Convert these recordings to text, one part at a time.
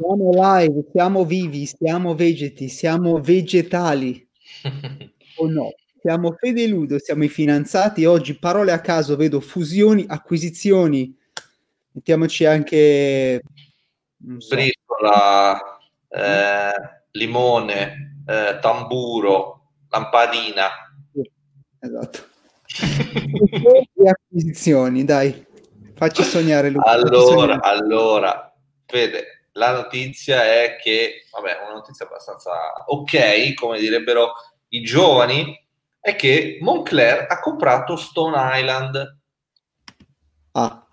Siamo live, siamo vivi, siamo vegeti, siamo vegetali. o no? Siamo Fede Ludo, siamo i finanziati. Oggi, parole a caso, vedo fusioni, acquisizioni. Mettiamoci anche... So. Bricola, eh, limone, eh, tamburo, lampadina. Esatto. e acquisizioni, dai. Facci sognare Luca. Allora, sognare. allora, Fede, la notizia è che, vabbè, una notizia abbastanza ok, come direbbero i giovani, è che Moncler ha comprato Stone Island. Ah.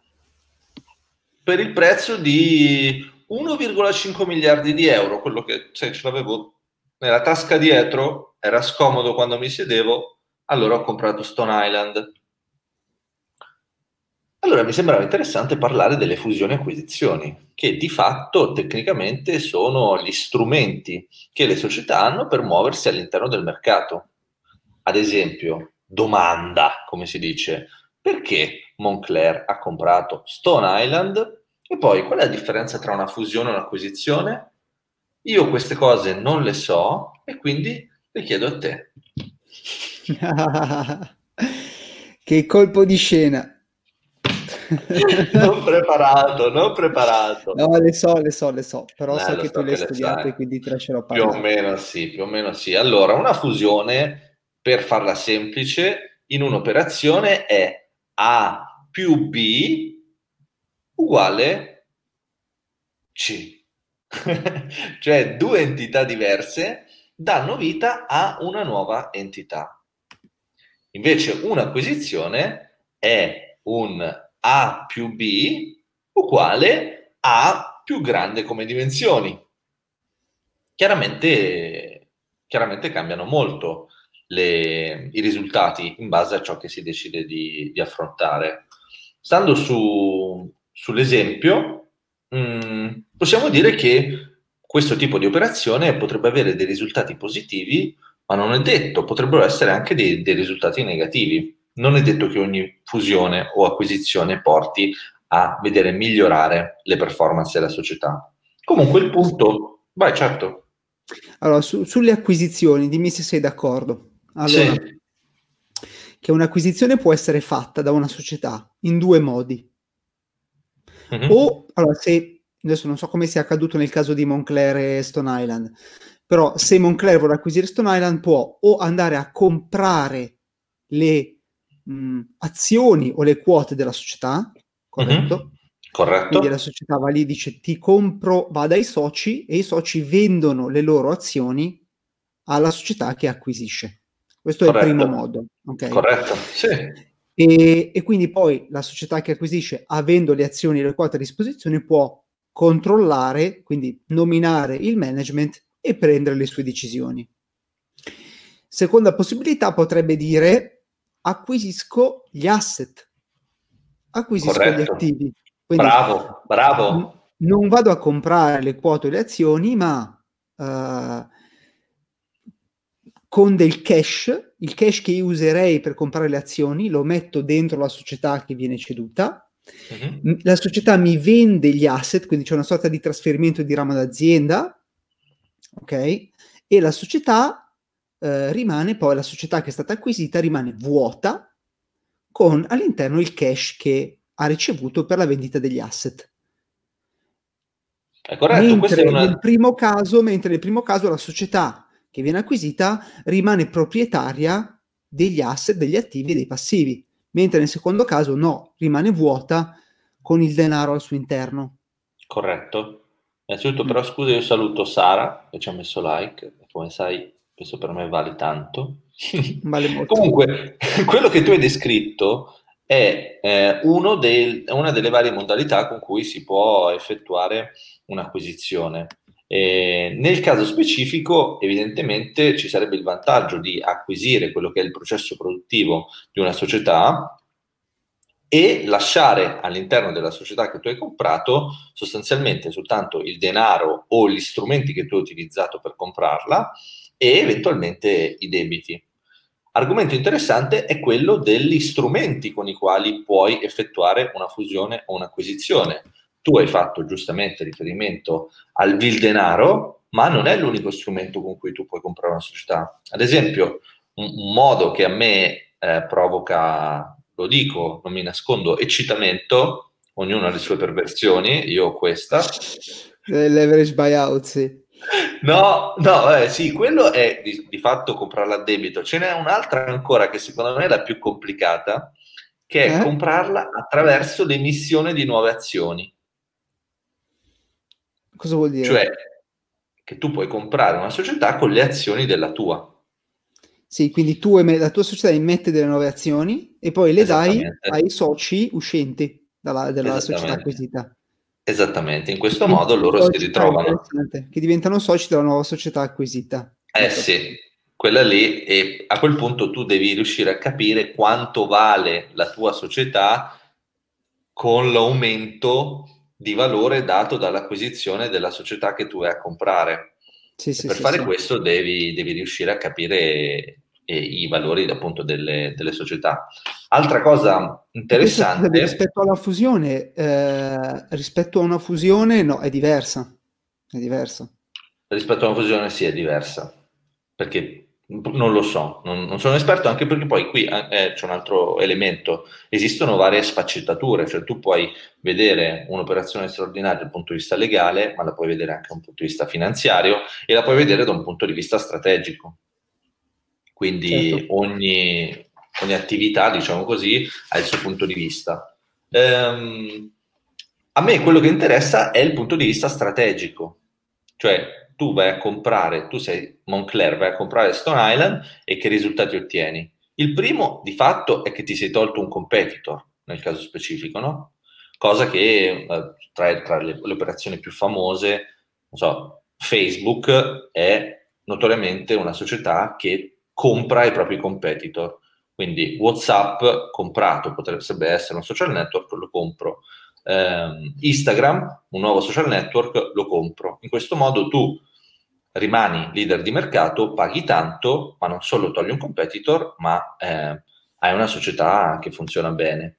Per il prezzo di 1,5 miliardi di euro, quello che se ce l'avevo nella tasca dietro, era scomodo quando mi sedevo, allora ho comprato Stone Island. Allora mi sembrava interessante parlare delle fusioni e acquisizioni, che di fatto tecnicamente sono gli strumenti che le società hanno per muoversi all'interno del mercato. Ad esempio, domanda, come si dice, perché Moncler ha comprato Stone Island e poi qual è la differenza tra una fusione e un'acquisizione? Io queste cose non le so e quindi le chiedo a te. che colpo di scena. non preparato, non preparato. No, le so, le so, le so, però eh, so che so tu le hai studiate, quindi te lascerò parlare. Più o meno sì, più o meno sì. Allora, una fusione, per farla semplice, in un'operazione è A più B uguale C. cioè due entità diverse danno vita a una nuova entità. Invece un'acquisizione è un a più B uguale A più grande come dimensioni. Chiaramente, chiaramente cambiano molto le, i risultati in base a ciò che si decide di, di affrontare. Stando su, sull'esempio, mh, mm, possiamo dire che questo tipo di operazione potrebbe avere dei risultati positivi, ma non è detto, potrebbero essere anche dei, dei risultati negativi non è detto che ogni fusione o acquisizione porti a vedere migliorare le performance della società. Comunque il punto, vai certo. Allora, su, sulle acquisizioni, dimmi se sei d'accordo. Allora, sì. che un'acquisizione può essere fatta da una società in due modi. Mm-hmm. O, allora, se, adesso non so come sia accaduto nel caso di Moncler e Stone Island, però se Moncler vuole acquisire Stone Island può o andare a comprare le mh, azioni o le quote della società, corretto? Mm-hmm. Corretto. Quindi la società va lì e dice ti compro, va dai soci e i soci vendono le loro azioni alla società che acquisisce. Questo Corretto. è il primo modo. Okay? Corretto, sì. E, e, quindi poi la società che acquisisce, avendo le azioni e le quote a disposizione, può controllare, quindi nominare il management e prendere le sue decisioni. Seconda possibilità potrebbe dire acquisisco gli asset, acquisisco Corretto. gli attivi. Quindi, bravo, bravo. Non vado a comprare le quote o le azioni, ma uh, con del cash, il cash che io userei per comprare le azioni, lo metto dentro la società che viene ceduta. Uh-huh. La società mi vende gli asset, quindi c'è una sorta di trasferimento di ramo d'azienda, ok? E la società eh, rimane poi la società che è stata acquisita rimane vuota con all'interno il cash che ha ricevuto per la vendita degli asset. È corretto, mentre, è una... nel primo caso, mentre nel primo caso la società che viene acquisita rimane proprietaria degli asset, degli attivi e dei passivi, mentre nel secondo caso no, rimane vuota con il denaro al suo interno. Corretto. Innanzitutto però scusa, io saluto Sara che ci ha messo like, come sai questo per me vale tanto. Vale. Comunque, quello che tu hai descritto è eh, del, una delle varie modalità con cui si può effettuare un'acquisizione. E nel caso specifico, evidentemente, ci sarebbe il vantaggio di acquisire quello che è il processo produttivo di una società e lasciare all'interno della società che tu hai comprato sostanzialmente soltanto il denaro o gli strumenti che tu hai utilizzato per comprarla e eventualmente i debiti. Argomento interessante è quello degli strumenti con i quali puoi effettuare una fusione o un'acquisizione. tu hai fatto giustamente riferimento al vil denaro, ma non è l'unico strumento con cui tu puoi comprare una società. Ad esempio, un, un modo che a me eh, provoca, lo dico, non mi nascondo, eccitamento, ognuno ha le sue perversioni, io ho questa. Leverage buyout, sì. No, no, eh, sì, quello è di, di, fatto comprarla a debito. Ce n'è un'altra ancora che secondo me è la più complicata, che è eh? comprarla attraverso l'emissione di nuove azioni. Cosa vuol dire? Cioè, che tu puoi comprare una società con le azioni della tua. Sì, quindi tu, la tua società emette delle nuove azioni e poi le dai ai soci uscenti dalla, dalla società acquisita. Esattamente, in questo modo loro si ritrovano. Che diventano soci della nuova società acquisita. Eh sì, quella lì e a quel punto tu devi riuscire a capire quanto vale la tua società con l'aumento di valore dato dall'acquisizione della società che tu vai a comprare. Sì, sì, per sì, fare questo devi, devi, riuscire a capire eh, i valori appunto delle, delle, società. Altra cosa interessante... Rispetto alla fusione, eh, rispetto a una fusione no, è diversa. È diversa. Rispetto a una fusione sì, è diversa. Perché non lo so, non, non, sono esperto anche perché poi qui eh, eh, c'è un altro elemento, esistono varie sfaccettature, cioè tu puoi vedere un'operazione straordinaria dal punto di vista legale, ma la puoi vedere anche da un punto di vista finanziario e la puoi vedere da un punto di vista strategico. Quindi certo. ogni, ogni, attività, diciamo così, ha il suo punto di vista. Ehm, a me quello che interessa è il punto di vista strategico, cioè tu vai a comprare, tu sei Moncler, vai a comprare Stone Island e che risultati ottieni? Il primo, di fatto, è che ti sei tolto un competitor, nel caso specifico, no? Cosa che eh, tra, tra le, le, operazioni più famose, non so, Facebook è notoriamente una società che compra i propri competitor. Quindi WhatsApp comprato, potrebbe essere un social network, lo compro. Eh, Instagram, un nuovo social network, lo compro. In questo modo tu rimani leader di mercato, paghi tanto, ma non solo togli un competitor, ma eh, hai una società che funziona bene.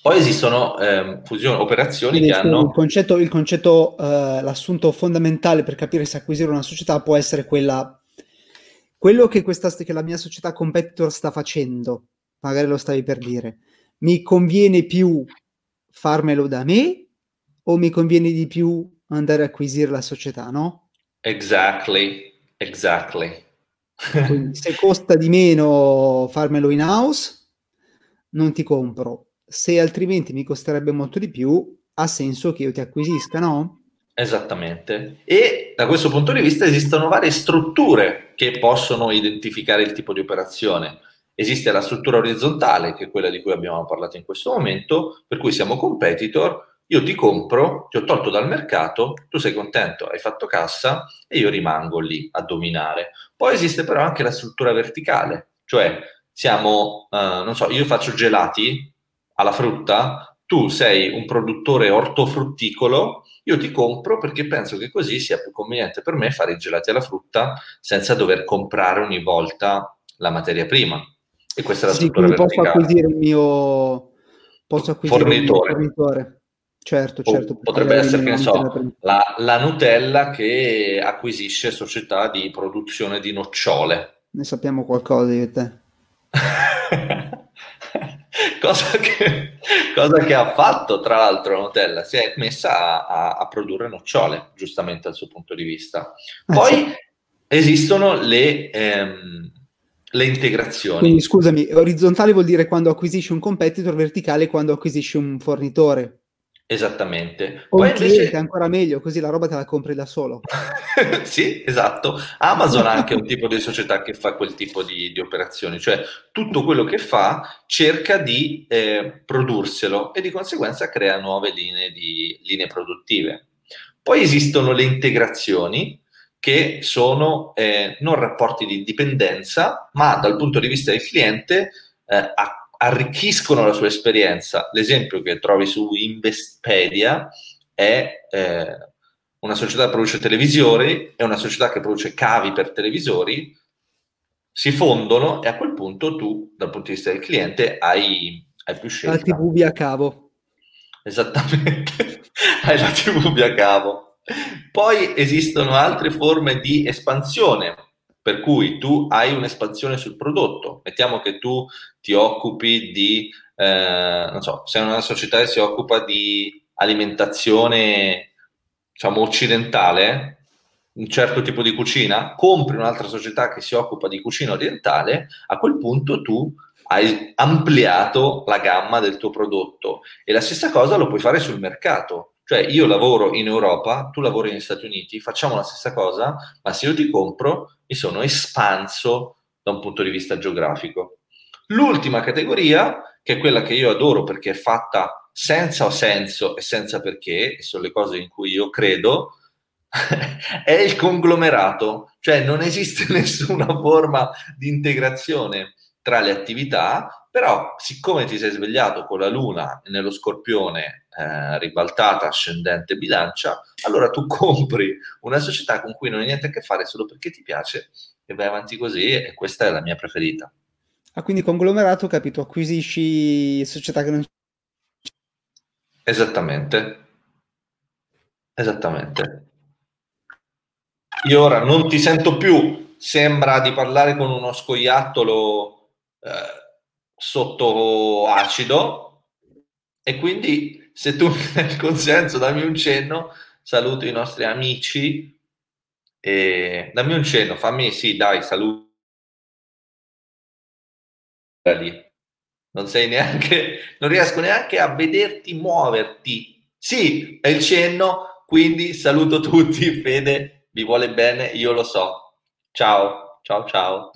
Poi esistono eh, fusioni, operazioni Quindi, che hanno... Il concetto, il concetto eh, l'assunto fondamentale per capire se acquisire una società può essere quella... Quello che, questa, che la mia società competitor sta facendo, magari lo stavi per dire, mi conviene più farmelo da me o mi conviene di più andare a acquisire la società, no? Exactly, exactly. Quindi se costa di meno farmelo in house, non ti compro. Se altrimenti mi costerebbe molto di più, ha senso che io ti acquisisca, no? Esattamente. E da questo punto di vista esistono varie strutture che possono identificare il tipo di operazione. Esiste la struttura orizzontale, che è quella di cui abbiamo parlato in questo momento, per cui siamo competitor, io ti compro, ti ho tolto dal mercato, tu sei contento, hai fatto cassa e io rimango lì a dominare. Poi esiste però anche la struttura verticale, cioè siamo, uh, non so, io faccio gelati alla frutta, tu sei un produttore ortofrutticolo, io ti compro perché penso che così sia più conveniente per me fare i gelati alla frutta senza dover comprare ogni volta la materia prima. E questa è la sì, struttura. Posso acquisire il mio, posso acquisire fornitore. Il mio fornitore. Certo, certo. Potrebbe essere, che ne so, la, la, Nutella che acquisisce società di produzione di nocciole. Ne sappiamo qualcosa di te. cosa, che, cosa, che, ha fatto, tra l'altro, la Nutella? Si è messa a, a, produrre nocciole, giustamente dal suo punto di vista. Ah, Poi sì. esistono le... Ehm, le integrazioni. Quindi scusami, orizzontale vuol dire quando acquisisci un competitor, verticale quando acquisisci un fornitore. Esattamente. O Poi un invece... cliente, ancora meglio, così la roba te la compri da solo. sì, esatto. Amazon ha anche un tipo di società che fa quel tipo di, di operazioni, cioè tutto quello che fa cerca di eh, produrselo e di conseguenza crea nuove linee, di, linee produttive. Poi esistono le integrazioni che sono eh, non rapporti di dipendenza, ma dal punto di vista del cliente eh, a arricchiscono la sua esperienza. L'esempio che trovi su Investpedia è eh, una società che produce televisori e una società che produce cavi per televisori, si fondono e a quel punto tu, dal punto di vista del cliente, hai, hai più scelta. La TV via cavo. Esattamente. hai la TV via cavo. Poi esistono altre forme di espansione, per cui tu hai un'espansione sul prodotto. Mettiamo che tu ti occupi di, eh, non so, sei una società che si occupa di alimentazione, diciamo, occidentale, un certo tipo di cucina, compri un'altra società che si occupa di cucina orientale, a quel punto tu hai ampliato la gamma del tuo prodotto e la stessa cosa lo puoi fare sul mercato. Cioè io lavoro in Europa, tu lavori negli Stati Uniti, facciamo la stessa cosa, ma se io ti compro mi sono espanso da un punto di vista geografico. L'ultima categoria, che è quella che io adoro perché è fatta senza senso e senza perché, sono le cose in cui io credo, è il conglomerato, cioè non esiste nessuna forma di integrazione tra le attività, però siccome ti sei svegliato con la luna nello scorpione eh, ribaltata, ascendente, bilancia, allora tu compri una società con cui non hai niente a che fare solo perché ti piace e vai avanti così e questa è la mia preferita. Ah, quindi conglomerato, capito, acquisisci società che non... Esattamente. Esattamente. Io ora non ti sento più, sembra di parlare con uno scoiattolo eh, sotto acido e quindi se tu mi dai il consenso dammi un cenno, saluto i nostri amici e dammi un cenno, fammi sì, dai, saluto. Non sei neanche, non riesco neanche a vederti muoverti. Sì, è il cenno, quindi saluto tutti, Fede vi vuole bene, io lo so. Ciao, ciao, ciao.